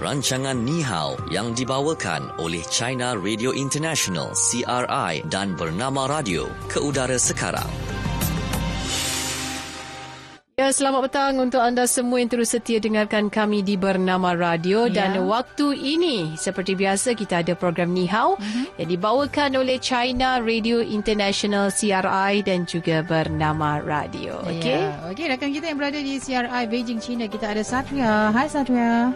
rancangan Ni Hao yang dibawakan oleh China Radio International CRI dan Bernama Radio ke udara sekarang. Ya, selamat petang untuk anda semua yang terus setia dengarkan kami di Bernama Radio ya. dan waktu ini seperti biasa kita ada program Ni Hao uh-huh. yang dibawakan oleh China Radio International CRI dan juga Bernama Radio. Okey. Ya. Okey, rakan kita yang berada di CRI Beijing China kita ada Satria. Hai Satria.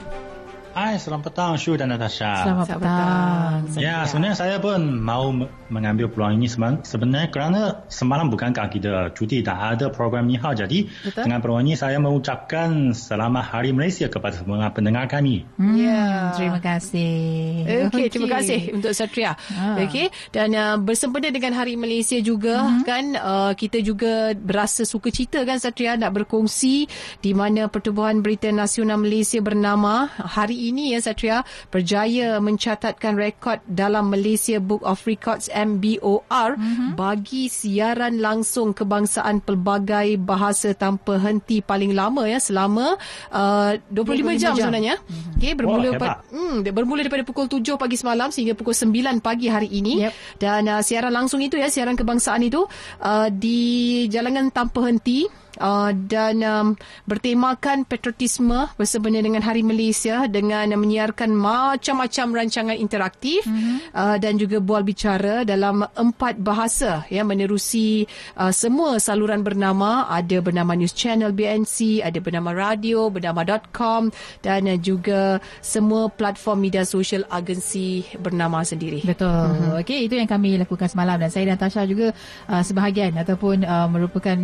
Hai, selamat petang Shu dan Natasha. Selamat petang. Ya, sebenarnya saya pun mau mengambil peluang ini sebenarnya kerana semalam bukankah kita cuti tak ada program Nihao jadi Betul? dengan peluang ini saya mengucapkan selamat Hari Malaysia kepada semua pendengar kami. Hmm, ya, terima kasih. Okey, okay. terima kasih untuk Satria. Ha. Okey, dan uh, bersempena dengan Hari Malaysia juga uh-huh. kan uh, kita juga berasa suka cita kan Satria nak berkongsi di mana Pertubuhan Berita Nasional Malaysia bernama Hari ini ya Satria berjaya mencatatkan rekod dalam Malaysia Book of Records MBOR mm-hmm. bagi siaran langsung kebangsaan pelbagai bahasa tanpa henti paling lama ya selama uh, 25, 25 jam, jam sebenarnya. Mm-hmm. Okey bermula oh, pa- hmm, bermula daripada pukul 7 pagi semalam sehingga pukul 9 pagi hari ini yep. dan uh, siaran langsung itu ya siaran kebangsaan itu uh, dijalankan tanpa henti uh, dan um, bertemakan patriotisme bersempena dengan Hari Malaysia dengan uh, menyiarkan macam-macam rancangan interaktif mm-hmm. uh, dan juga bual bicara dalam empat bahasa ya menerusi uh, semua saluran bernama ada bernama News Channel BNC, ada bernama radio, bernama .com dan uh, juga semua platform media sosial agensi bernama sendiri. Betul. Mm-hmm. Okey, itu yang kami lakukan semalam dan saya dan Tasha juga uh, sebahagian ataupun uh, merupakan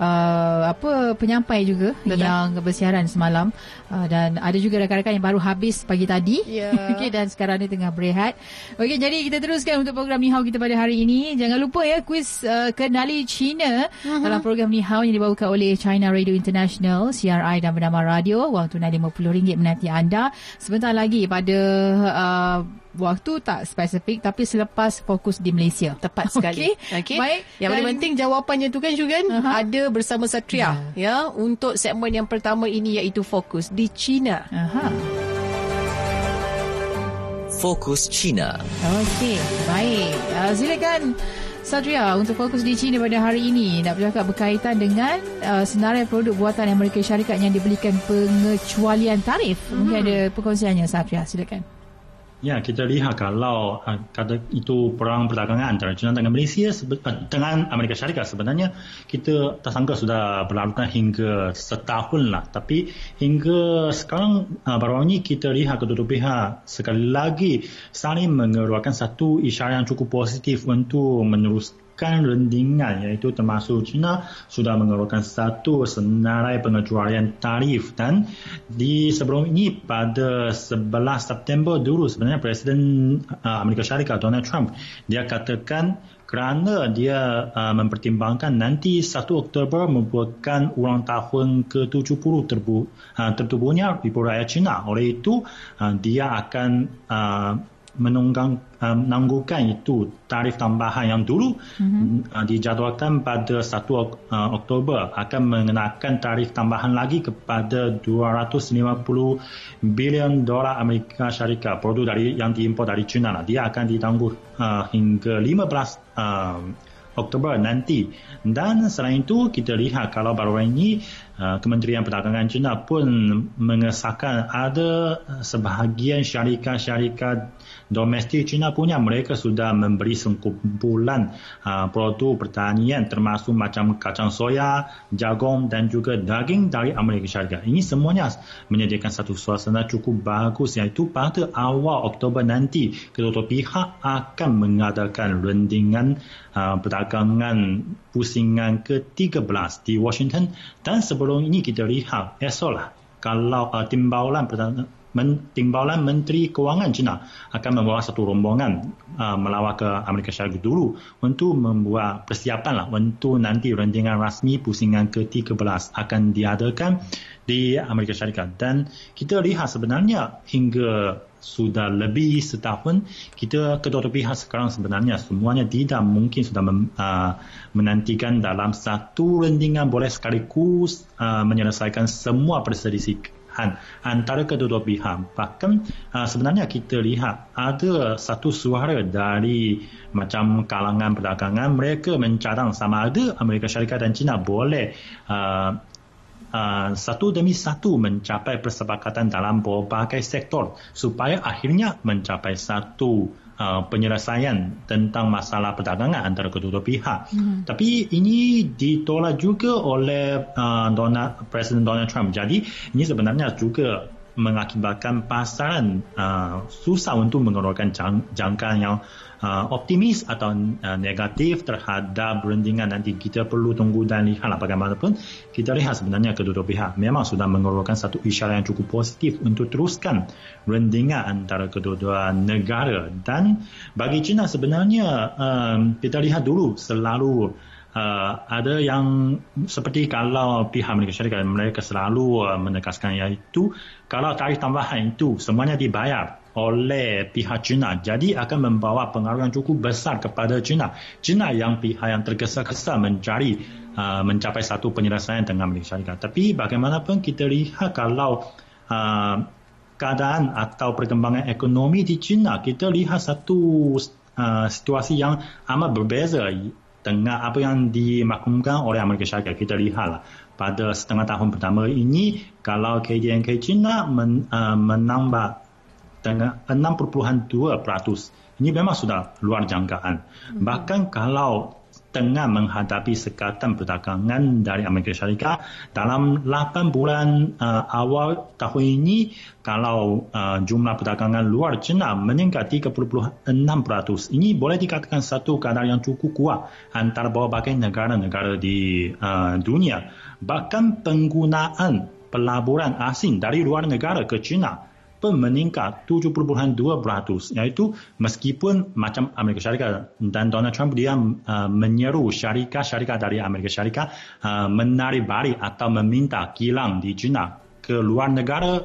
uh, uh, apa penyampai juga Betul. yang bersiaran semalam uh, dan ada juga rakan-rakan yang baru habis pagi tadi yeah. okay, dan sekarang ni tengah berehat okey jadi kita teruskan untuk program Nihao kita pada hari ini jangan lupa ya kuis uh, kenali China uh-huh. dalam program Nihao yang dibawakan oleh China Radio International CRI dan bernama radio wang tunai RM50 menanti anda sebentar lagi pada uh, waktu tak spesifik tapi selepas fokus di Malaysia. Tepat sekali. Okey. Okay. Baik. Yang paling penting jawapannya tu kan juga uh-huh. ada bersama Satria yeah. ya untuk segmen yang pertama ini iaitu fokus di China. Aha. Fokus China. Okey, baik. Uh, silakan Satria untuk fokus di China pada hari ini nak bercakap berkaitan dengan uh, senarai produk buatan Amerika Syarikat yang diberikan pengecualian tarif. Mm-hmm. Mungkin ada perkongsiannya Satria, silakan. Ya, kita lihat kalau uh, kata itu perang perdagangan antara China dengan Malaysia uh, dengan Amerika Syarikat sebenarnya kita tak sangka sudah berlalukan hingga setahun lah. Tapi hingga sekarang uh, baru ini kita lihat kedua-dua pihak sekali lagi saling mengeluarkan satu isyarat yang cukup positif untuk meneruskan menekan rendingan iaitu termasuk China sudah mengeluarkan satu senarai pengecualian tarif dan di sebelum ini pada 11 September dulu sebenarnya Presiden uh, Amerika Syarikat Donald Trump dia katakan kerana dia uh, mempertimbangkan nanti 1 Oktober merupakan ulang tahun ke-70 terbu, uh, tertubuhnya Republik Rakyat China. Oleh itu, uh, dia akan uh, menunggang uh, menangguhkan itu tarif tambahan yang dulu mm-hmm. uh, dijadualkan pada 1 uh, Oktober akan mengenakan tarif tambahan lagi kepada 250 bilion dolar Amerika Syarikat produk dari yang diimpor dari China lah. dia akan ditangguh uh, hingga 15 uh, Oktober nanti dan selain itu kita lihat kalau baru ini Kementerian Perdagangan China pun mengesahkan ada sebahagian syarikat-syarikat domestik China punya mereka sudah memberi sekumpulan uh, produk pertanian termasuk macam kacang soya, jagung dan juga daging dari Amerika Syarikat. Ini semuanya menyediakan satu suasana cukup bagus iaitu pada awal Oktober nanti kedua-dua pihak akan mengadakan rundingan uh, perdagangan pusingan ke-13 di Washington dan sebelum ini kita lihat esoklah kalau uh, timbalan perdagangan Timbalan Menteri Kewangan China akan membawa satu rombongan uh, melawat ke Amerika Syarikat dulu untuk membuat persiapan lah untuk nanti rundingan rasmi pusingan ke-13 akan diadakan di Amerika Syarikat dan kita lihat sebenarnya hingga sudah lebih setahun kita kedua-dua pihak sekarang sebenarnya semuanya tidak mungkin sudah mem, uh, menantikan dalam satu rundingan boleh sekaligus uh, menyelesaikan semua perselisihan antara kedua-dua pihak. Bahkan uh, sebenarnya kita lihat ada satu suara dari macam kalangan perdagangan mereka mencadang sama ada Amerika Syarikat dan China boleh uh, Uh, satu demi satu mencapai persepakatan dalam berbagai sektor supaya akhirnya mencapai satu uh, penyelesaian tentang masalah perdagangan antara kedua-dua pihak. Mm-hmm. Tapi ini ditolak juga oleh uh, Donald, Presiden Donald Trump. Jadi ini sebenarnya juga mengakibatkan pasaran uh, susah untuk mengeluarkan jang, jangkaan yang uh, optimis atau uh, negatif terhadap berundingan nanti kita perlu tunggu dan lihatlah bagaimanapun kita lihat sebenarnya kedua-dua pihak memang sudah mengeluarkan satu isyarat yang cukup positif untuk teruskan berundingan antara kedua-dua negara. Dan bagi China sebenarnya um, kita lihat dulu selalu uh, ada yang seperti kalau pihak Amerika Syarikat mereka selalu uh, menegaskan iaitu kalau tarif tambahan itu semuanya dibayar oleh pihak China jadi akan membawa pengaruh yang cukup besar kepada China. China yang pihak yang tergesa-gesa mencari uh, mencapai satu penyelesaian dengan Amerika Syarikat. Tapi bagaimanapun kita lihat kalau uh, keadaan atau perkembangan ekonomi di China kita lihat satu uh, situasi yang amat berbeza dengan apa yang dimaklumkan oleh Amerika Syarikat. Kita lihatlah pada setengah tahun pertama ini kalau KDNK China men, uh, menambah dengan 6.2 peratus. Ini memang sudah luar jangkaan. Hmm. Bahkan kalau tengah menghadapi sekatan perdagangan dari Amerika Syarikat dalam 8 bulan uh, awal tahun ini kalau uh, jumlah perdagangan luar China meningkat 30.6%. Ini boleh dikatakan satu kadar yang cukup kuat antara berbagai negara-negara di uh, dunia. Bahkan penggunaan pelaburan asing dari luar negara ke China meningkat 7.2 beratus iaitu meskipun macam Amerika Syarikat dan Donald Trump dia uh, menyeru syarikat-syarikat dari Amerika Syarikat uh, menarik balik atau meminta kilang di China ke luar negara.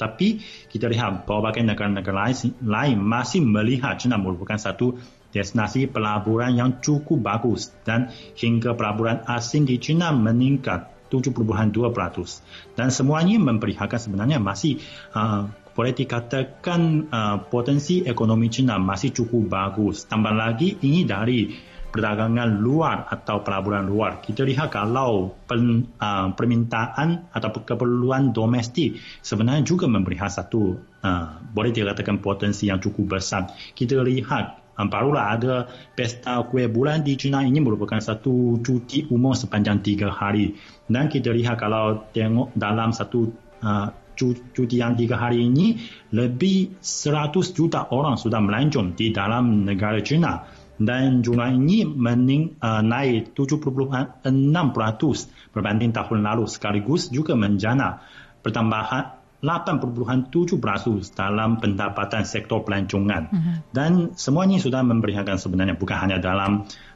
Tapi kita lihat berbagai negara-negara lain, lain masih melihat China merupakan satu destinasi pelaburan yang cukup bagus dan hingga pelaburan asing di China meningkat 7.2 peratus. Dan semuanya memperlihatkan sebenarnya masih uh, boleh dikatakan uh, potensi ekonomi China masih cukup bagus. Tambah lagi ini dari perdagangan luar atau pelaburan luar. Kita lihat kalau pen, uh, permintaan atau keperluan domestik sebenarnya juga memberi satu uh, boleh dikatakan potensi yang cukup besar. Kita lihat um, barulah ada pesta kue bulan di China ini merupakan satu cuti umum sepanjang tiga hari. Dan kita lihat kalau tengok dalam satu uh, tiga hari ini lebih 100 juta orang sudah melancong di dalam negara China dan jumlah ini mening, uh, naik 76 peratus berbanding tahun lalu sekaligus juga menjana pertambahan 8.7 peratus dalam pendapatan sektor pelancongan uh-huh. dan semuanya sudah memperlihatkan sebenarnya bukan hanya dalam uh,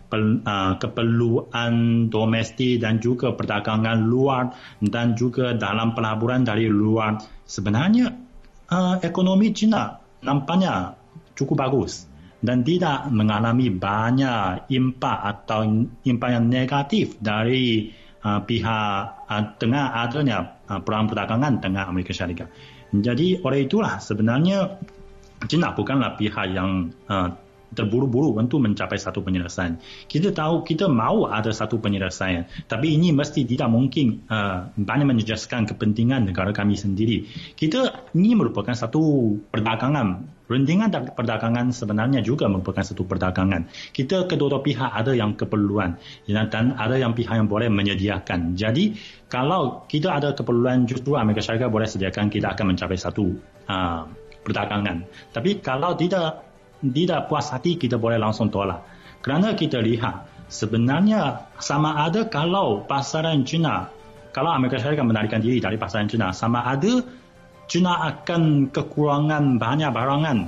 keperluan domestik dan juga perdagangan luar dan juga dalam pelaburan dari luar sebenarnya uh, ekonomi China nampaknya cukup bagus dan tidak mengalami banyak impak atau impak yang negatif dari uh, pihak dengan adanya perang perdagangan dengan Amerika Syarikat. Jadi oleh itulah sebenarnya China bukanlah pihak yang uh, terburu-buru untuk mencapai satu penyelesaian. Kita tahu kita mahu ada satu penyelesaian, tapi ini mesti tidak mungkin uh, banyak menjejaskan kepentingan negara kami sendiri. Kita ini merupakan satu perdagangan. Rundingan perdagangan sebenarnya juga merupakan satu perdagangan. Kita kedua-dua pihak ada yang keperluan dan ada yang pihak yang boleh menyediakan. Jadi kalau kita ada keperluan justru Amerika Syarikat boleh sediakan kita akan mencapai satu uh, perdagangan. Tapi kalau tidak tidak puas hati kita boleh langsung tolak. Kerana kita lihat sebenarnya sama ada kalau pasaran China, kalau Amerika Syarikat menarikan diri dari pasaran China, sama ada China akan kekurangan banyak barangan.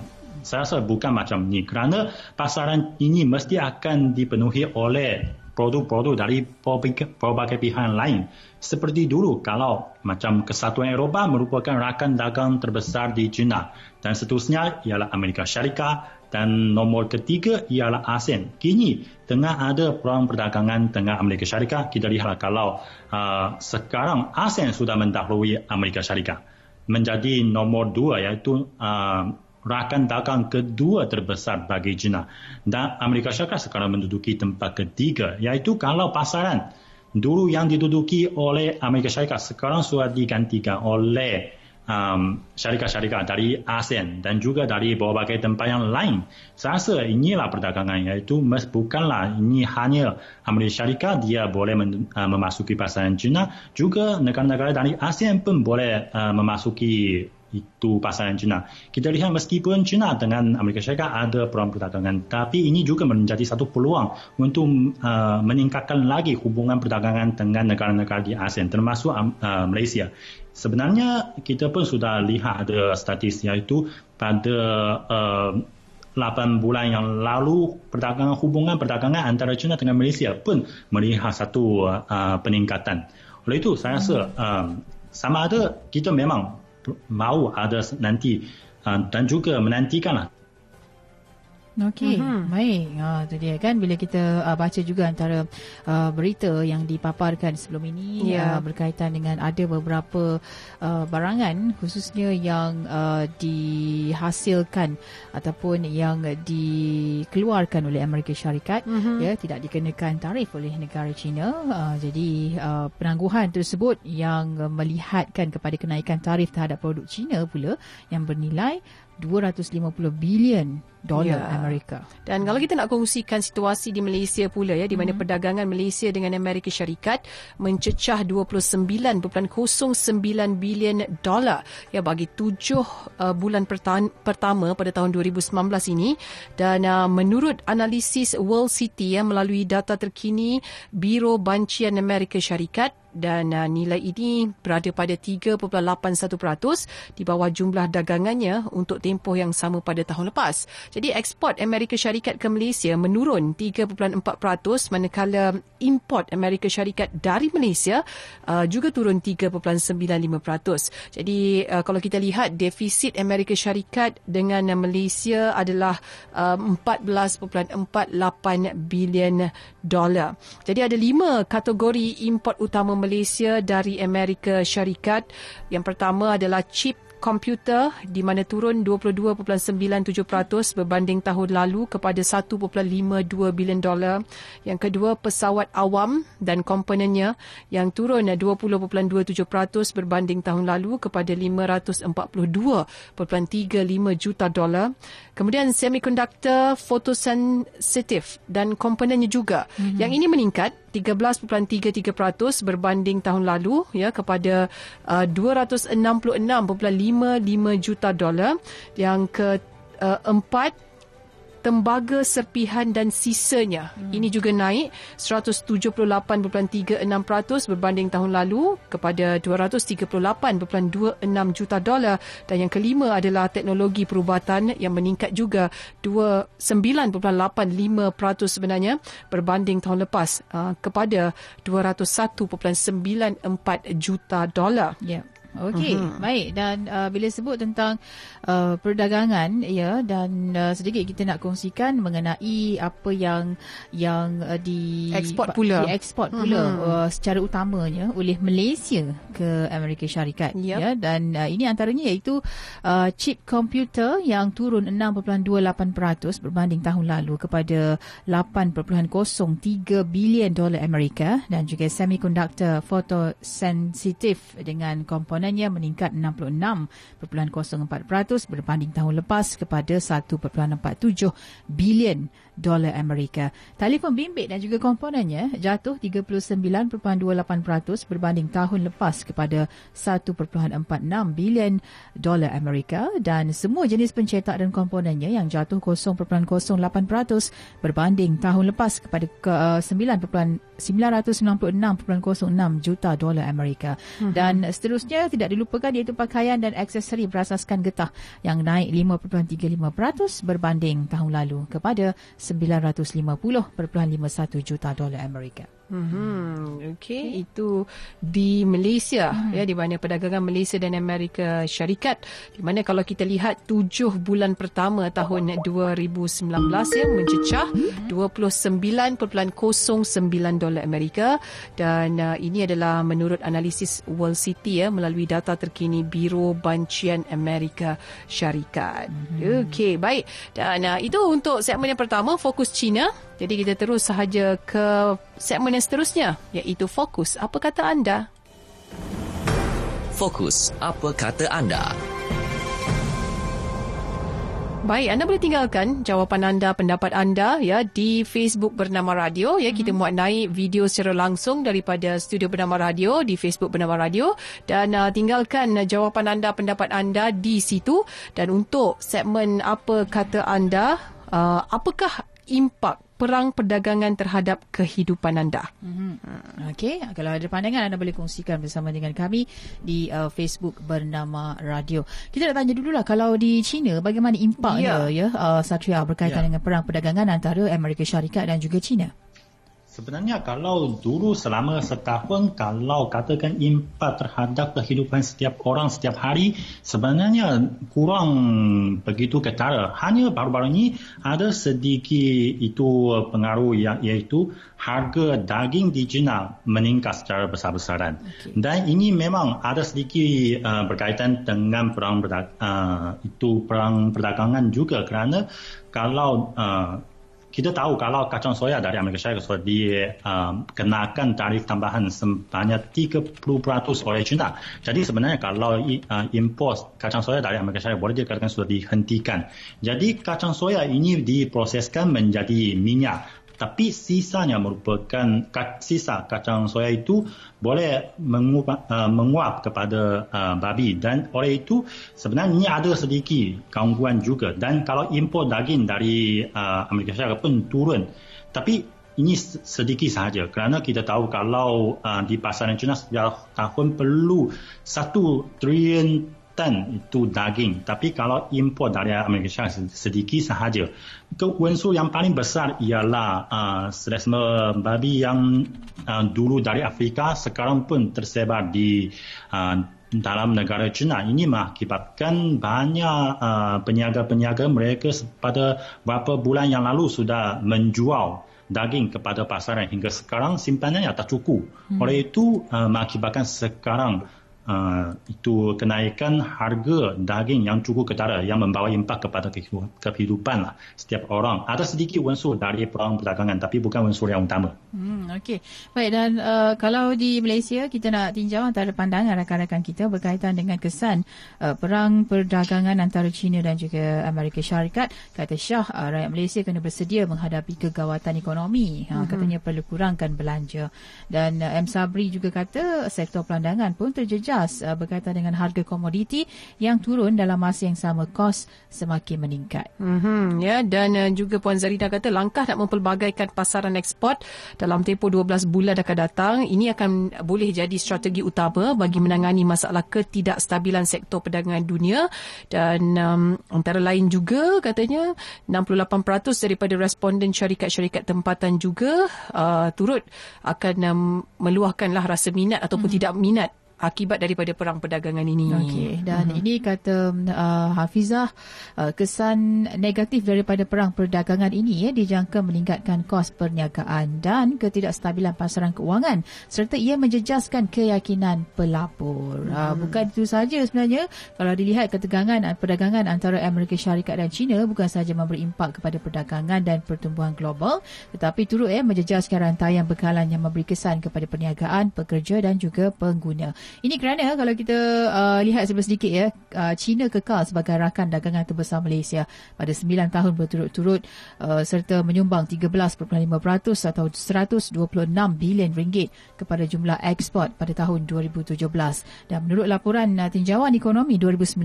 Saya rasa bukan macam ni. Kerana pasaran ini mesti akan dipenuhi oleh produk-produk dari berbagai pihak lain. Seperti dulu kalau macam Kesatuan Eropah merupakan rakan dagang terbesar di China dan seterusnya ialah Amerika Syarikat dan nomor ketiga ialah ASEAN. Kini tengah ada perang perdagangan dengan Amerika Syarikat. Kita lihatlah kalau uh, sekarang ASEAN sudah mendahului Amerika Syarikat. menjadi nombor dua iaitu uh, rakan dagang kedua terbesar bagi China dan Amerika Syarikat sekarang menduduki tempat ketiga iaitu kalau pasaran dulu yang diduduki oleh Amerika Syarikat sekarang sudah digantikan oleh um, syarikat-syarikat dari ASEAN dan juga dari berbagai tempat yang lain. Saya rasa inilah perdagangan iaitu bukanlah ini hanya Amerika Syarikat dia boleh men, uh, memasuki pasaran China juga negara-negara dari ASEAN pun boleh uh, memasuki itu pasaran China. Kita lihat meskipun China dengan Amerika Syarikat ada perang perdagangan, tapi ini juga menjadi satu peluang untuk uh, meningkatkan lagi hubungan perdagangan dengan negara-negara di ASEAN, termasuk uh, Malaysia. Sebenarnya kita pun sudah lihat ada statistik iaitu pada uh, 8 bulan yang lalu perdagangan hubungan perdagangan antara China dengan Malaysia pun melihat satu uh, peningkatan. Oleh itu saya rasa uh, sama ada kita memang mahu ada nanti uh, dan juga menantikanlah Okey, uh-huh. baik. Ha tu dia kan bila kita uh, baca juga antara uh, berita yang dipaparkan sebelum ini yeah. uh, berkaitan dengan ada beberapa uh, barangan khususnya yang uh, dihasilkan ataupun yang dikeluarkan oleh Amerika Syarikat uh-huh. ya tidak dikenakan tarif oleh negara China. Uh, jadi uh, penangguhan tersebut yang melihatkan kepada kenaikan tarif terhadap produk China pula yang bernilai 250 bilion dolar ya. Amerika. Dan kalau kita nak kongsikan situasi di Malaysia pula ya di mana hmm. perdagangan Malaysia dengan Amerika Syarikat mencecah 29.09 bilion dolar ya bagi tujuh uh, bulan perta- pertama pada tahun 2019 ini dan uh, menurut analisis World City ya melalui data terkini Biro Bancian Amerika Syarikat dan uh, nilai ini berada pada 3.81% di bawah jumlah dagangannya untuk tempoh yang sama pada tahun lepas. Jadi ekspor Amerika Syarikat ke Malaysia menurun 3.4% manakala import Amerika Syarikat dari Malaysia uh, juga turun 3.95%. Jadi uh, kalau kita lihat defisit Amerika Syarikat dengan Malaysia adalah uh, 14.48 bilion dolar. Jadi ada lima kategori import utama dari Amerika Syarikat. Yang pertama adalah chip komputer di mana turun 22.97% berbanding tahun lalu kepada 1.52 bilion dolar. Yang kedua pesawat awam dan komponennya yang turun 20.27% berbanding tahun lalu kepada 542.35 juta dolar. Kemudian semiconductor fotosensitif dan komponennya juga. Mm-hmm. Yang ini meningkat 13.33% berbanding tahun lalu ya kepada uh, 266.55 juta dolar. Yang keempat uh, tembaga serpihan dan sisanya. Hmm. Ini juga naik 178.36% berbanding tahun lalu kepada 238.26 juta dolar dan yang kelima adalah teknologi perubatan yang meningkat juga 29.85% sebenarnya berbanding tahun lepas uh, kepada 201.94 juta dolar. Yeah. Okey, uh-huh. baik dan uh, bila sebut tentang uh, perdagangan ya dan uh, sedikit kita nak kongsikan mengenai apa yang yang uh, di ekspor pula diekspor pula uh-huh. uh, secara utamanya oleh Malaysia ke Amerika Syarikat yep. ya dan uh, ini antaranya iaitu uh, chip komputer yang turun 6.28% berbanding tahun lalu kepada 8.03 bilion dolar Amerika dan juga semiconductor fotosensitif dengan komponen kewangannya meningkat 66.04% berbanding tahun lepas kepada 1.47 bilion dolar Amerika. Telefon bimbit dan juga komponennya jatuh 39.28% berbanding tahun lepas kepada 1.46 bilion dolar Amerika dan semua jenis pencetak dan komponennya yang jatuh 0.08% berbanding tahun lepas kepada 996.06 juta dolar Amerika. Hmm. Dan seterusnya tidak dilupakan iaitu pakaian dan aksesori berasaskan getah yang naik 5.35% berbanding tahun lalu kepada 950.51 juta dolar Amerika. Hmm, okey itu di Malaysia hmm. ya di mana perdagangan Malaysia dan Amerika Syarikat di mana kalau kita lihat tujuh bulan pertama tahun 2019 ya mencecah 29.09 dolar Amerika. Dan uh, ini adalah menurut analisis World City ya melalui data terkini Biro Bancian Amerika Syarikat. Hmm. Okey baik. Dan uh, itu untuk segmen yang pertama fokus China jadi kita terus sahaja ke segmen yang seterusnya iaitu fokus apa kata anda? Fokus apa kata anda? Baik, anda boleh tinggalkan jawapan anda, pendapat anda ya di Facebook Bernama Radio ya. Kita muat naik video secara langsung daripada studio Bernama Radio di Facebook Bernama Radio dan uh, tinggalkan uh, jawapan anda, pendapat anda di situ dan untuk segmen apa kata anda, uh, apakah impak perang perdagangan terhadap kehidupan anda. Mm-hmm. Okey, kalau ada pandangan anda boleh kongsikan bersama dengan kami di uh, Facebook bernama Radio. Kita nak tanya dululah kalau di China bagaimana impaknya yeah. ya uh, Satria berkaitan yeah. dengan perang perdagangan antara Amerika Syarikat dan juga China. Sebenarnya kalau dulu selama setahun kalau katakan impak terhadap kehidupan setiap orang setiap hari sebenarnya kurang begitu ketara. Hanya baru-baru ini ada sedikit itu pengaruh yang iaitu harga daging di China meningkat secara besar-besaran. Okay. Dan ini memang ada sedikit uh, berkaitan dengan perang uh, itu perang perdagangan juga kerana kalau uh, kita tahu kalau kacang soya dari Amerika Syarikat sudah dikenakan um, tarif tambahan sebanyak 30% oleh China. Jadi sebenarnya kalau uh, import kacang soya dari Amerika Syarikat boleh dikatakan sudah dihentikan. Jadi kacang soya ini diproseskan menjadi minyak tapi sisanya merupakan sisa kacang soya itu boleh menguap, uh, menguap kepada uh, babi. Dan oleh itu sebenarnya ini ada sedikit gangguan juga. Dan kalau impor daging dari uh, Amerika Syarikat pun turun. Tapi ini sedikit sahaja. Kerana kita tahu kalau uh, di pasaran China setiap tahun perlu satu triliun tan itu daging. Tapi kalau impor dari Amerika Syarikat sedikit sahaja. Unsur yang paling besar ialah uh, selesma babi yang uh, dulu dari Afrika sekarang pun tersebar di uh, dalam negara China. Ini mengakibatkan banyak uh, peniaga-peniaga mereka pada beberapa bulan yang lalu sudah menjual daging kepada pasaran hingga sekarang simpanannya tak cukup. Hmm. Oleh itu uh, mengakibatkan sekarang uh, itu kenaikan harga daging yang cukup ketara yang membawa impak kepada kehidupan lah setiap orang. Ada sedikit unsur dari perang perdagangan tapi bukan unsur yang utama. Hmm, Okey. Baik dan uh, kalau di Malaysia kita nak tinjau antara pandangan rakan-rakan kita berkaitan dengan kesan uh, perang perdagangan antara China dan juga Amerika Syarikat. Kata Syah, uh, rakyat Malaysia kena bersedia menghadapi kegawatan ekonomi. Uh, katanya perlu kurangkan belanja. Dan uh, M. Sabri juga kata sektor pelandangan pun terjejas uh, berkaitan dengan harga komoditi yang turun dalam masa yang sama kos semakin meningkat. Mm-hmm, ya dan uh, juga Puan Zarina kata langkah nak mempelbagaikan pasaran ekspor dalam tempoh 12 bulan akan datang ini akan boleh jadi strategi utama bagi menangani masalah ketidakstabilan sektor perdagangan dunia dan um, antara lain juga katanya 68% daripada responden syarikat-syarikat tempatan juga uh, turut akan um, meluahkanlah rasa minat ataupun hmm. tidak minat akibat daripada perang perdagangan ini. Okey. Dan uh-huh. ini kata uh, Hafizah uh, kesan negatif daripada perang perdagangan ini ya dijangka meningkatkan kos perniagaan dan ketidakstabilan pasaran keuangan serta ia menjejaskan keyakinan pelapor. Uh-huh. Uh, bukan itu sahaja sebenarnya kalau dilihat ketegangan perdagangan antara Amerika Syarikat dan China bukan sahaja memberi impak kepada perdagangan dan pertumbuhan global tetapi turut ya menjejaskan rantaian bekalan yang memberi kesan kepada perniagaan, pekerja dan juga pengguna. Ini kerana kalau kita uh, lihat sedikit ya, uh, China kekal sebagai rakan dagangan terbesar Malaysia pada 9 tahun berturut-turut uh, serta menyumbang 13.5% atau 126 bilion ringgit kepada jumlah ekspor pada tahun 2017. Dan menurut laporan uh, tinjauan ekonomi 2019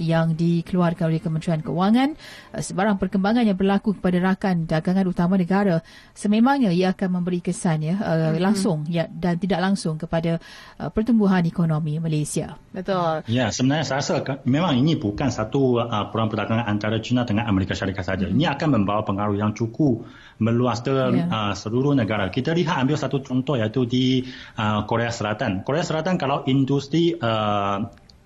yang dikeluarkan oleh Kementerian Keuangan, uh, sebarang perkembangan yang berlaku kepada rakan dagangan utama negara sememangnya ia akan memberi kesan ya uh, langsung ya dan tidak langsung kepada uh, pertumbuhan pertumbuhan ekonomi Malaysia. Betul. Ya, sebenarnya saya rasa memang ini bukan satu uh, perang perdagangan antara China dengan Amerika Syarikat saja. Hmm. Ini akan membawa pengaruh yang cukup meluas ke yeah. uh, seluruh negara. Kita lihat ambil satu contoh iaitu di uh, Korea Selatan. Korea Selatan kalau industri uh,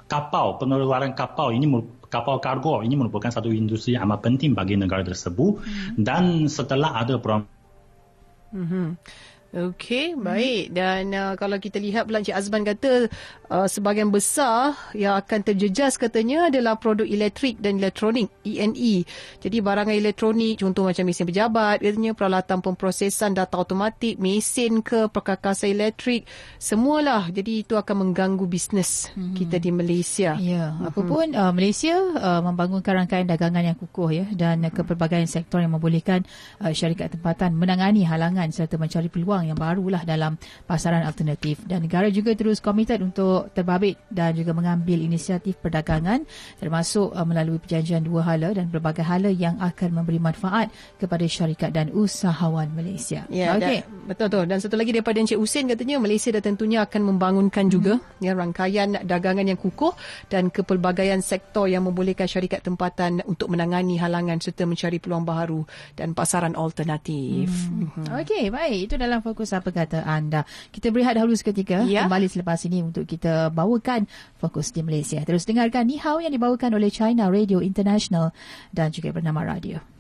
kapal, pengeluaran kapal ini kapal kargo ini merupakan satu industri yang amat penting bagi negara tersebut hmm. dan setelah ada perang Mm-hmm. Okey, baik. Dan uh, kalau kita lihat pula Encik Azman kata uh, sebahagian besar yang akan terjejas katanya adalah produk elektrik dan elektronik, ENE. Jadi barang elektronik, contoh macam mesin pejabat, katanya peralatan pemprosesan data automatik, mesin ke, perkakasan elektrik, semualah. Jadi itu akan mengganggu bisnes hmm. kita di Malaysia. Ya, hmm. apapun uh, Malaysia uh, membangunkan rangkaian dagangan yang kukuh ya dan hmm. kepelbagaian sektor yang membolehkan uh, syarikat tempatan menangani halangan serta mencari peluang peluang yang barulah dalam pasaran alternatif dan negara juga terus komited untuk terbabit dan juga mengambil inisiatif perdagangan termasuk uh, melalui perjanjian dua hala dan berbagai hala yang akan memberi manfaat kepada syarikat dan usahawan Malaysia. Ya, okay. betul betul. Dan satu lagi daripada Encik Husin katanya Malaysia dah tentunya akan membangunkan juga hmm. ya rangkaian dagangan yang kukuh dan kepelbagaian sektor yang membolehkan syarikat tempatan untuk menangani halangan serta mencari peluang baru dan pasaran alternatif. Hmm. Hmm. Okey, baik. Itu dalam fokus apa kata anda. Kita berehat dahulu seketika. Ya. Kembali selepas ini untuk kita bawakan fokus di Malaysia. Terus dengarkan Ni Hao yang dibawakan oleh China Radio International dan juga bernama Radio.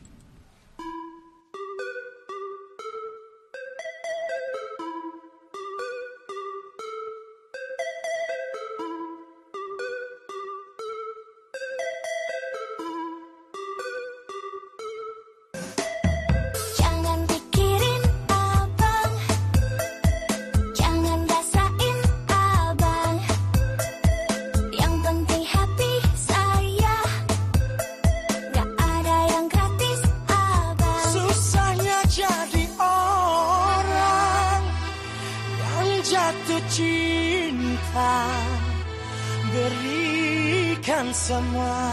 someone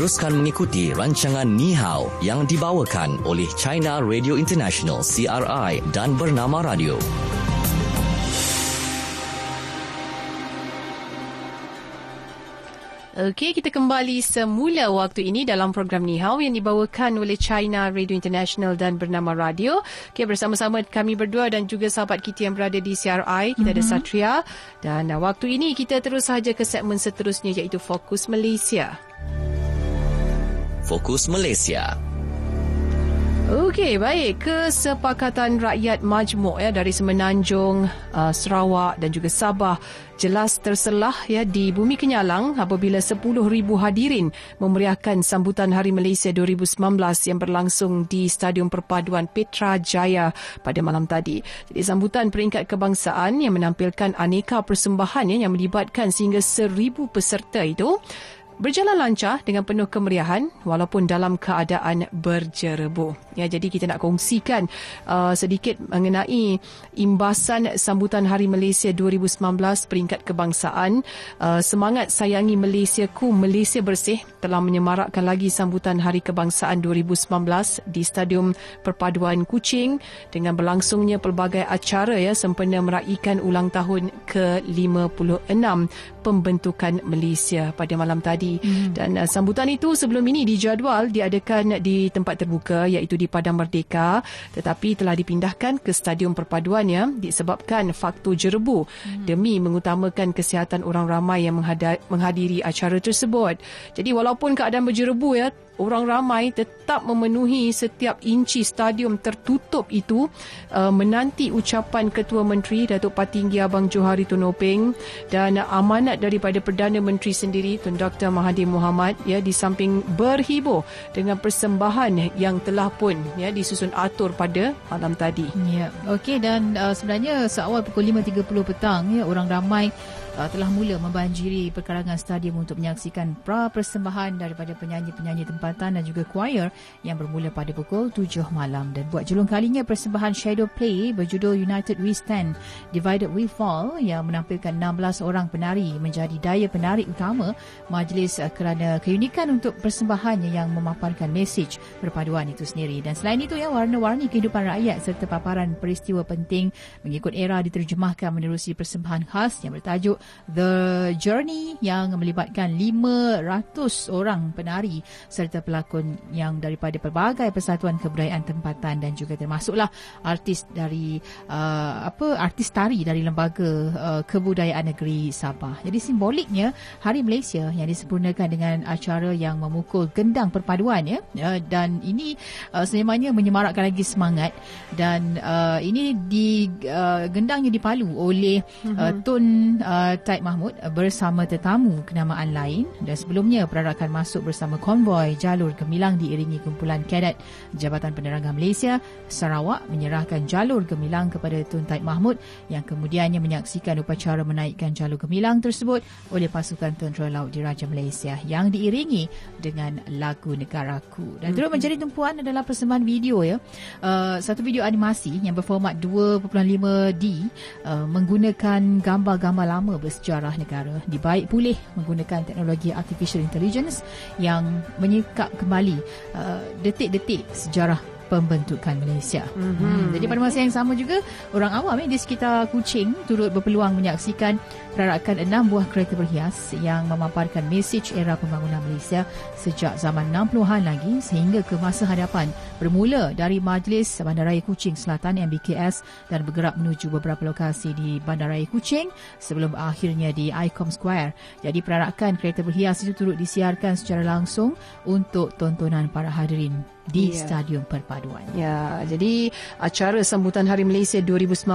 Teruskan mengikuti rancangan Ni Hao yang dibawakan oleh China Radio International CRI dan Bernama Radio. Okey, kita kembali semula waktu ini dalam program Ni Hao yang dibawakan oleh China Radio International dan Bernama Radio. Okey, bersama-sama kami berdua dan juga sahabat kita yang berada di CRI. Kita mm-hmm. ada Satria. Dan waktu ini kita terus sahaja ke segmen seterusnya iaitu Fokus Malaysia. Fokus Malaysia. Okey, baik. Kesepakatan Rakyat Majmuk ya dari Semenanjung, uh, Sarawak dan juga Sabah jelas terselah ya di Bumi Kenyalang apabila 10,000 hadirin memeriahkan sambutan Hari Malaysia 2019 yang berlangsung di Stadium Perpaduan Petra Jaya pada malam tadi. Jadi sambutan peringkat kebangsaan yang menampilkan aneka persembahan ya, yang melibatkan sehingga 1,000 peserta itu berjalan lancar dengan penuh kemeriahan walaupun dalam keadaan berjerebu. Ya, jadi kita nak kongsikan uh, sedikit mengenai imbasan sambutan Hari Malaysia 2019 peringkat kebangsaan. Uh, semangat sayangi Malaysia ku Malaysia bersih telah menyemarakkan lagi sambutan Hari Kebangsaan 2019 di Stadium Perpaduan Kuching dengan berlangsungnya pelbagai acara ya sempena meraihkan ulang tahun ke-56 pembentukan Malaysia pada malam tadi hmm. dan uh, sambutan itu sebelum ini dijadual diadakan di tempat terbuka iaitu di Padang Merdeka tetapi telah dipindahkan ke Stadium Perpaduan ya disebabkan faktor jerebu hmm. demi mengutamakan kesihatan orang ramai yang menghadiri acara tersebut. Jadi walaupun keadaan berjerebu ya orang ramai tetap memenuhi setiap inci stadium tertutup itu uh, menanti ucapan Ketua Menteri Datuk Patinggi Abang Johari Tunopeng dan amanat daripada Perdana Menteri sendiri Tun Dr. Mahathir Mohamad ya di samping berhibur dengan persembahan yang telah pun ya disusun atur pada malam tadi. Ya. Okey dan uh, sebenarnya seawal pukul 5.30 petang ya orang ramai uh, telah mula membanjiri perkarangan stadium untuk menyaksikan pra persembahan daripada penyanyi-penyanyi tempatan dan juga choir yang bermula pada pukul 7 malam. Dan buat julung kalinya persembahan Shadow Play berjudul United We Stand Divided We Fall yang menampilkan 16 orang penari menjadi daya penarik utama majlis uh, kerana keunikan untuk persembahannya yang memaparkan mesej perpaduan itu sendiri. Dan selain itu ya warna-warni kehidupan rakyat serta paparan peristiwa penting mengikut era diterjemahkan menerusi persembahan khas yang bertajuk The Journey yang melibatkan 500 orang penari serta pelakon yang daripada pelbagai persatuan kebudayaan tempatan dan juga termasuklah artis dari uh, apa artis tari dari lembaga uh, kebudayaan negeri Sabah. Jadi simboliknya Hari Malaysia yang disempurnakan dengan acara yang memukul gendang perpaduan ya uh, dan ini uh, sebenarnya menyemarakkan lagi semangat dan uh, ini di uh, gendangnya dipalu oleh uh, Tun uh, Taib Mahmud bersama tetamu kenamaan lain. Dan sebelumnya perarakan masuk bersama konvoi jalur gemilang diiringi kumpulan kadet Jabatan Penerangan Malaysia Sarawak menyerahkan jalur gemilang kepada Tun Taib Mahmud yang kemudiannya menyaksikan upacara menaikkan jalur gemilang tersebut oleh pasukan Tentera Laut Diraja Malaysia yang diiringi dengan lagu Negaraku dan terus menjadi tumpuan adalah persembahan video ya. Uh, satu video animasi yang berformat 2.5D uh, menggunakan gambar-gambar lama bersejarah negara. Dibaik pulih menggunakan teknologi artificial intelligence yang menyekap kembali uh, detik-detik sejarah pembentukan Malaysia. Mm-hmm. Hmm. Jadi pada masa yang sama juga orang awam eh, di sekitar Kuching turut berpeluang menyaksikan perarakan enam buah kereta berhias yang memaparkan mesej era pembangunan Malaysia sejak zaman 60-an lagi sehingga ke masa hadapan bermula dari Majlis Bandaraya Kuching Selatan MBKS dan bergerak menuju beberapa lokasi di Bandaraya Kuching sebelum akhirnya di ICOM Square. Jadi perarakan kereta berhias itu turut disiarkan secara langsung untuk tontonan para hadirin di yeah. Stadium Perpaduan. Ya, jadi acara sambutan Hari Malaysia 2019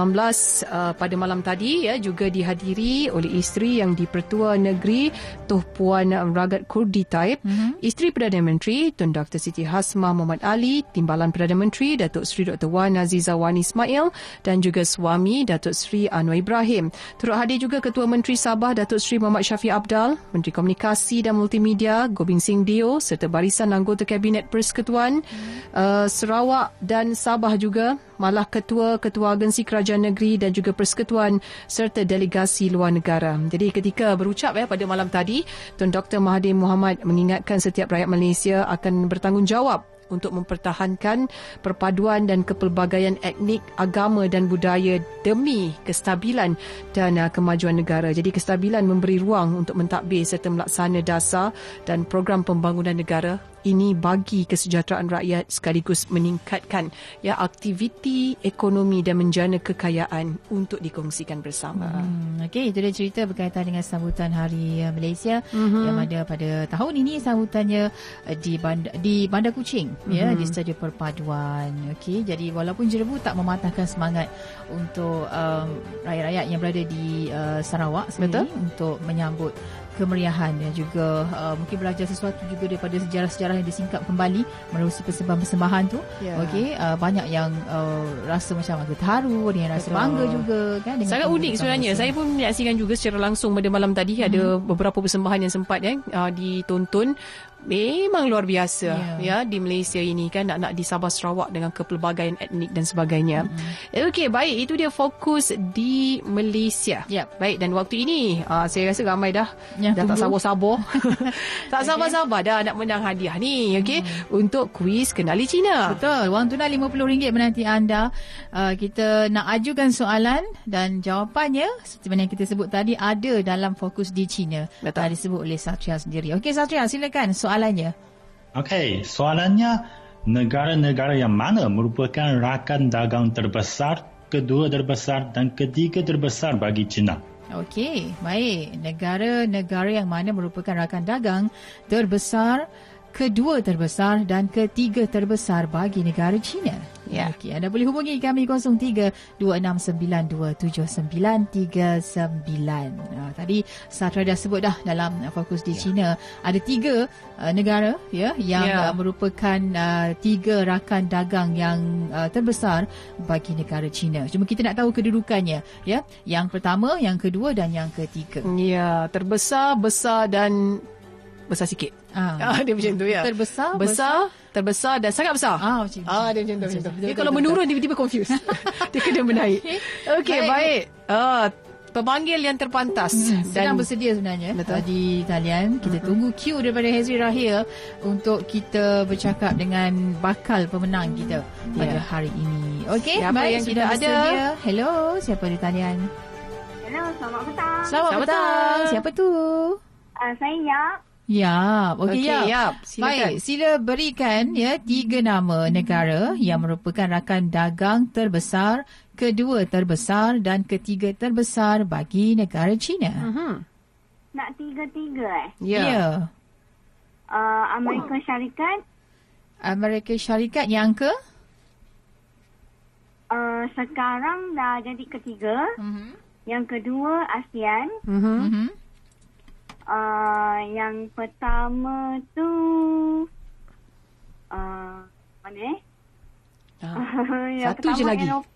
uh, pada malam tadi ya juga dihadiri oleh isteri yang di-Pertua Negeri Tuh Puan Ragat Kurdi Taib, mm-hmm. isteri Perdana Menteri Tun Dr. Siti Hasmah Muhammad Ali, Timbalan Perdana Menteri Datuk Seri Dr. Wan Aziza Wan Ismail dan juga suami Datuk Seri Anwar Ibrahim. Turut hadir juga Ketua Menteri Sabah Datuk Seri Muhammad Syafiq Abdal, Menteri Komunikasi dan Multimedia Gobing Singh Dio serta barisan anggota Kabinet Persekutuan uh, Sarawak dan Sabah juga malah ketua-ketua agensi kerajaan negeri dan juga persekutuan serta delegasi luar negara. Jadi ketika berucap ya pada malam tadi, Tun Dr. Mahathir Mohamad mengingatkan setiap rakyat Malaysia akan bertanggungjawab untuk mempertahankan perpaduan dan kepelbagaian etnik, agama dan budaya demi kestabilan dan uh, kemajuan negara. Jadi kestabilan memberi ruang untuk mentadbir serta melaksana dasar dan program pembangunan negara ini bagi kesejahteraan rakyat sekaligus meningkatkan ya aktiviti ekonomi dan menjana kekayaan untuk dikongsikan bersama. Hmm, Okey, itu dia cerita berkaitan dengan sambutan Hari Malaysia mm-hmm. yang ada pada tahun ini sambutannya uh, di Bandar, di Bandar Kuching mm-hmm. ya di Stadium Perpaduan. Okey, jadi walaupun jerebu tak mematahkan semangat untuk um, rakyat-rakyat yang berada di uh, Sarawak sendiri Betul. untuk menyambut kemeriahan dan juga uh, mungkin belajar sesuatu juga daripada sejarah-sejarah yang disingkap kembali melalui persembahan-persembahan tu. Yeah. Okey, uh, banyak yang uh, rasa macam agak terharu, ada yang rasa Betul. bangga juga kan dengan Sangat unik sebenarnya. Saya pun menyaksikan juga secara langsung pada malam tadi hmm. ada beberapa persembahan yang sempat ya uh, ditonton memang luar biasa yeah. ya di Malaysia ini kan nak nak di Sabah Sarawak dengan kepelbagaian etnik dan sebagainya. Mm-hmm. Okey, baik itu dia fokus di Malaysia. Yep. Baik dan waktu ini uh, saya rasa ramai dah yang dah tunggu. tak sabar-sabar. tak sabar-sabar dah nak menang hadiah ni, okey, mm. untuk kuis kenali Cina. Betul. Wang tunai RM50 menanti anda. Uh, kita nak ajukan soalan dan jawapannya seperti mana yang kita sebut tadi ada dalam fokus di Cina. Betul. Uh, disebut oleh Satria sendiri. Okey Satria, silakan soalan soalannya. Okey, soalannya negara-negara yang mana merupakan rakan dagang terbesar, kedua terbesar dan ketiga terbesar bagi China? Okey, baik. Negara-negara yang mana merupakan rakan dagang terbesar, kedua terbesar dan ketiga terbesar bagi negara China. Ya. Okey, anda boleh hubungi kami 03-2692-7939. Uh, tadi Satra dah sebut dah dalam uh, fokus di ya. China ada tiga uh, negara ya yang ya. Uh, merupakan uh, tiga rakan dagang yang uh, terbesar bagi negara China. Cuma kita nak tahu kedudukannya ya. Yang pertama, yang kedua dan yang ketiga. Ya, terbesar, besar dan besar sikit. Ah, dia macam tu ya. Terbesar, besar, besar terbesar dan sangat besar. Ah, macam tu. Ah, dia macam tu. Macam tu. Dia kalau menurun tiba-tiba confuse. dia kena menaik. Okey, okay, baik. Ah, pemanggil yang terpantas hmm, dan sedang bersedia sebenarnya betul. di talian kita uh-huh. tunggu cue daripada Hazri Rahil untuk kita bercakap dengan bakal pemenang kita yeah. pada hari ini okey baik yang kita ada hello siapa di talian hello selamat petang selamat, selamat petang. petang siapa tu uh, saya Yap Ya, okey okay, ya. Yap. Baik, sila berikan ya tiga nama negara yang merupakan rakan dagang terbesar, kedua terbesar dan ketiga terbesar bagi negara China. Uh-huh. Nak tiga-tiga eh? Ya. Yeah. Yeah. Uh, Amerika Syarikat. Amerika Syarikat yang ke? Uh, sekarang dah jadi ketiga. Uh-huh. Yang kedua ASEAN. Uh-huh. Uh-huh. Yang pertama tu uh, mana eh? Uh, satu je lagi. Eropa.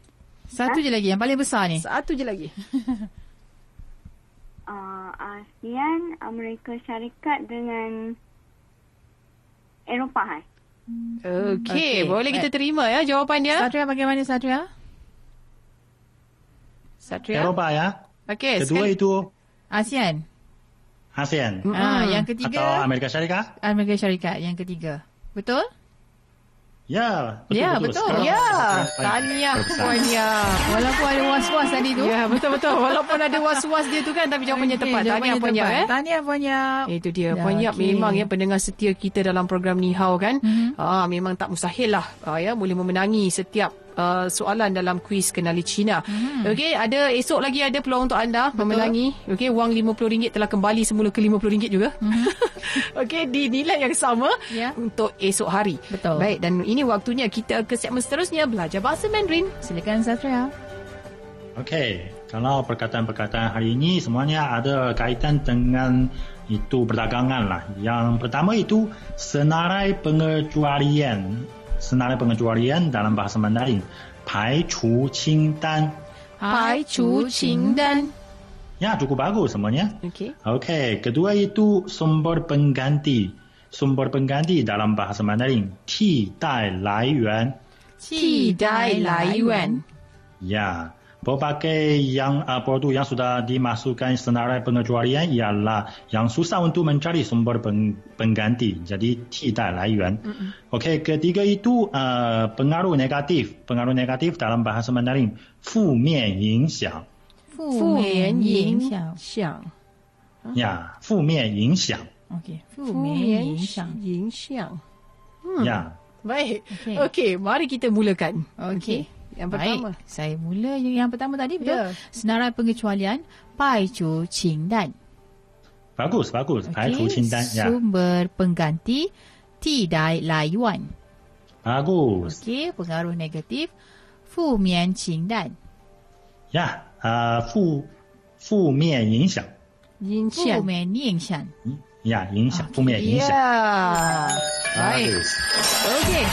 Satu ha? je lagi yang paling besar ni. Satu je lagi. uh, ASEAN, Amerika Syarikat dengan Eropah. Eh? Okey, okay. boleh kita terima ya jawapan dia. Satria bagaimana Satria? Satria. Eropah ya. Okey, kedua sekali. itu ASEAN. ASEAN. Ah, yang ketiga atau Amerika Syarikat? Amerika Syarikat yang ketiga. Betul? Ya, betul. Ya, betul. betul. Ya, tanya puannya. Walaupun ada was-was tadi tu. Ya, betul-betul. Walaupun ada was-was dia tu kan, tapi jawapannya okay, tepat. Tanya puannya. Eh? Tanya puannya. Itu dia. Puannya okay. memang ya pendengar setia kita dalam program Nihau kan. Mm-hmm. Ah, memang tak mustahil lah. Ah, ya, boleh memenangi setiap uh, soalan dalam kuis kenali Cina. Hmm. Okey, ada esok lagi ada peluang untuk anda Betul. memenangi. Okey, wang RM50 telah kembali semula ke RM50 juga. Hmm. Okey, di nilai yang sama yeah. untuk esok hari. Betul. Baik, dan ini waktunya kita ke segmen seterusnya belajar bahasa Mandarin. Silakan Satria. Okey, kalau perkataan-perkataan hari ini semuanya ada kaitan dengan itu perdagangan lah. Yang pertama itu senarai pengecualian senarai pengecualian dalam bahasa Mandarin. Pai Chu Qing Dan. Pai Chu Qing Dan. Ya, cukup bagus semuanya. Okey. Okey, kedua itu sumber pengganti. sumber pengganti dalam bahasa Mandarin. Ti dai lai yuan. Ti dai lai yuan. Ya. Berbagai yang uh, produk yang sudah dimasukkan senarai pengecualian ialah yang susah untuk mencari sumber peng, pengganti. Jadi tidak layuan. Okey, ketiga itu uh, pengaruh negatif. Pengaruh negatif dalam bahasa Mandarin. 负面影响.负面影响响。呀，负面影响。 Okey. 负负面影响。影响。呀， Baik. Okey. Okey, mari kita mulakan. Okey. yang pertama. Baik, saya mula yang pertama tadi betul. Yeah. Senarai pengecualian Pai Chu Qing Dan. Bagus, bagus. Okay. Pai Chu Qing Dan. Ya. Sumber pengganti Tidai layuan Bagus. Okey, pengaruh negatif Fu Mian Qing Dan. Ya, uh, Fu Fu Mian Yin Xiang. Yin ya, Xiang. Fu Mian Yin Xiang. Ya, insyaAllah. Okay. Yin Xiang. Ya. Baik. Okey.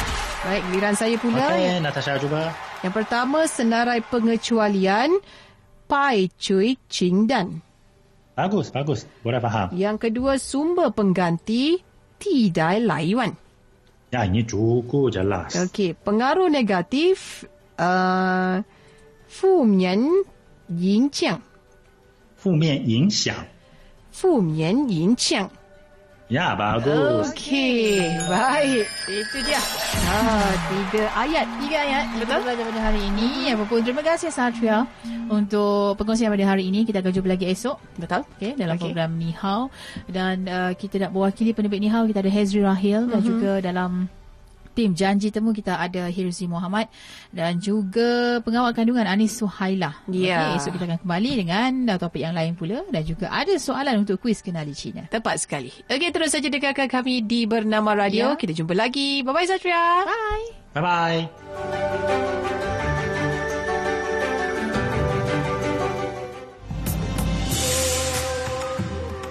Baik, giliran saya pula. Okey, Natasha cuba yang pertama senarai pengecualian Pai Cui Ching Dan. Bagus, bagus. Boleh faham. Yang kedua sumber pengganti Tidai Lai Wan. Ya, ini cukup jelas. Okey, pengaruh negatif uh, Fu Mian Yin Qiang. Fu Mian Yin Xiang. Fu Mian Yin Qiang. Ya, bagus. Okey, baik. Itu dia. Ah, tiga ayat. Tiga ayat. Betul belajar pada hari ini. Apapun terima kasih Satria untuk perkongsian pada hari ini. Kita akan jumpa lagi esok. Betul. Okay, dalam Okey. okay. program Ni Hao dan uh, kita nak mewakili penerbit Ni Hao kita ada Hezri Rahil dan juga dalam tim janji temu kita ada Hirzi Muhammad dan juga pengawal kandungan Anis Suhaila. Ya. Okey, esok kita akan kembali dengan uh, topik yang lain pula dan juga ada soalan untuk kuis kenali Cina. Tepat sekali. Okey, terus saja dengarkan kami di Bernama Radio. Ya. Kita jumpa lagi. Bye-bye, Satria. Bye. Bye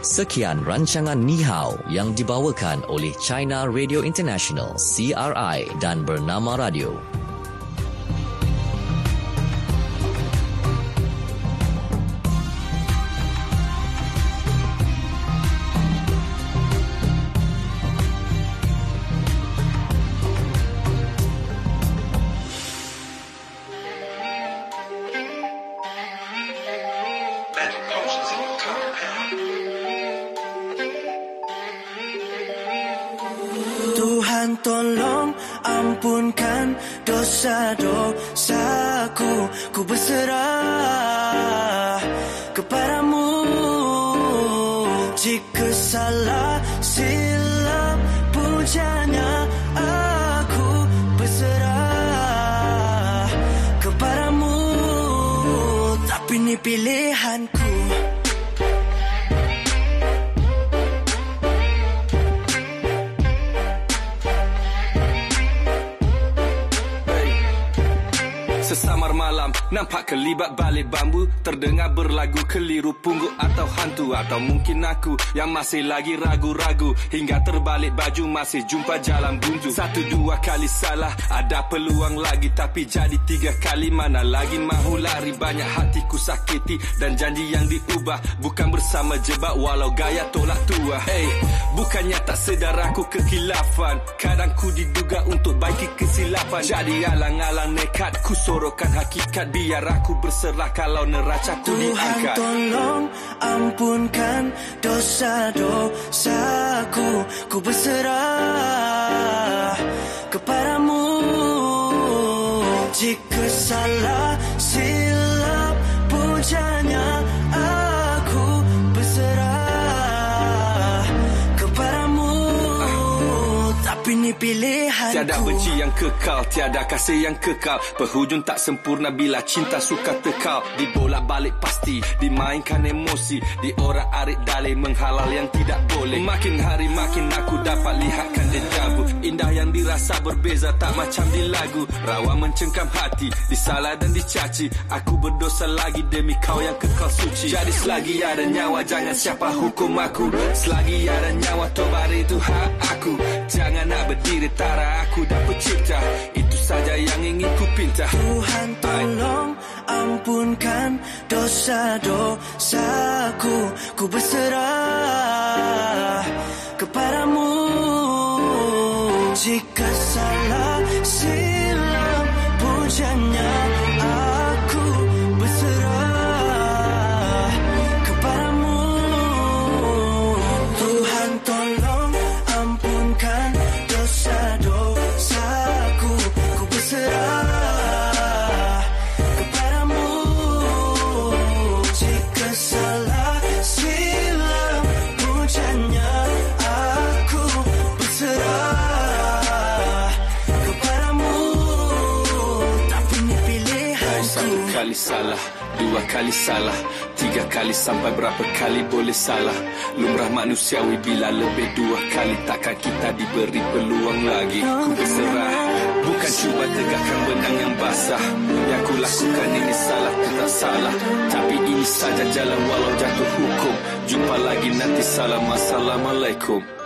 Sekian rancangan Ni Hao yang dibawakan oleh China Radio International CRI dan Bernama Radio. Hantu Atau mungkin aku yang masih lagi ragu-ragu. Hingga terbalik baju masih jumpa jalan buntu. Satu dua kali salah Ada peluang lagi. Tapi jadi tiga kali Mana lagi mahu lari? Banyak hatiku sakiti Dan janji yang diubah. Bukan bersama jebak Walau gaya tolak tua Hey, bukannya tak sedar aku kekilafan. Kadang ku diduga untuk baiki kesilapan. Jadi alang-alang nekat Ku sorokan hakikat. Biar aku berserah Kalau neracaku Tuhan diangkat tolong ampunkan dosa-dosaku Ku berserah kepadamu. Jika salah silap pujanya Tapi ni pilihanku. Tiada benci yang kekal Tiada kasih yang kekal. Penghujung tak sempurna Bila cinta suka tekal. Dibolak balik pasti Dimainkan emosi. Diorak-arik dalih Menghalal yang tidak boleh. Makin hari makin aku dapat lihatkan dejavu Indah yang dirasa berbeza Tak macam di lagu. Rawa mencengkam hati Disalah dan dicaci. Aku berdosa lagi Demi kau yang kekal suci. Jadi selagi ada nyawa Jangan siapa hukum aku. Selagi ada nyawa Tobar itu hak aku nak berdiri Tara aku dah pencipta Itu saja yang ingin ku pinta. Tuhan tolong ampunkan dosa-dosaku Ku berserah kepadamu. Jika Dua kali salah Tiga kali sampai berapa kali boleh salah. Lumrah manusiawi bila lebih dua kali Takkan kita diberi peluang lagi. Ku berserah Bukan cuba tegakkan benang yang basah. Yang ku lakukan ini salah tetap salah. Tapi ini saja jalan walau jatuh hukum. Jumpa lagi nanti salam Assalamualaikum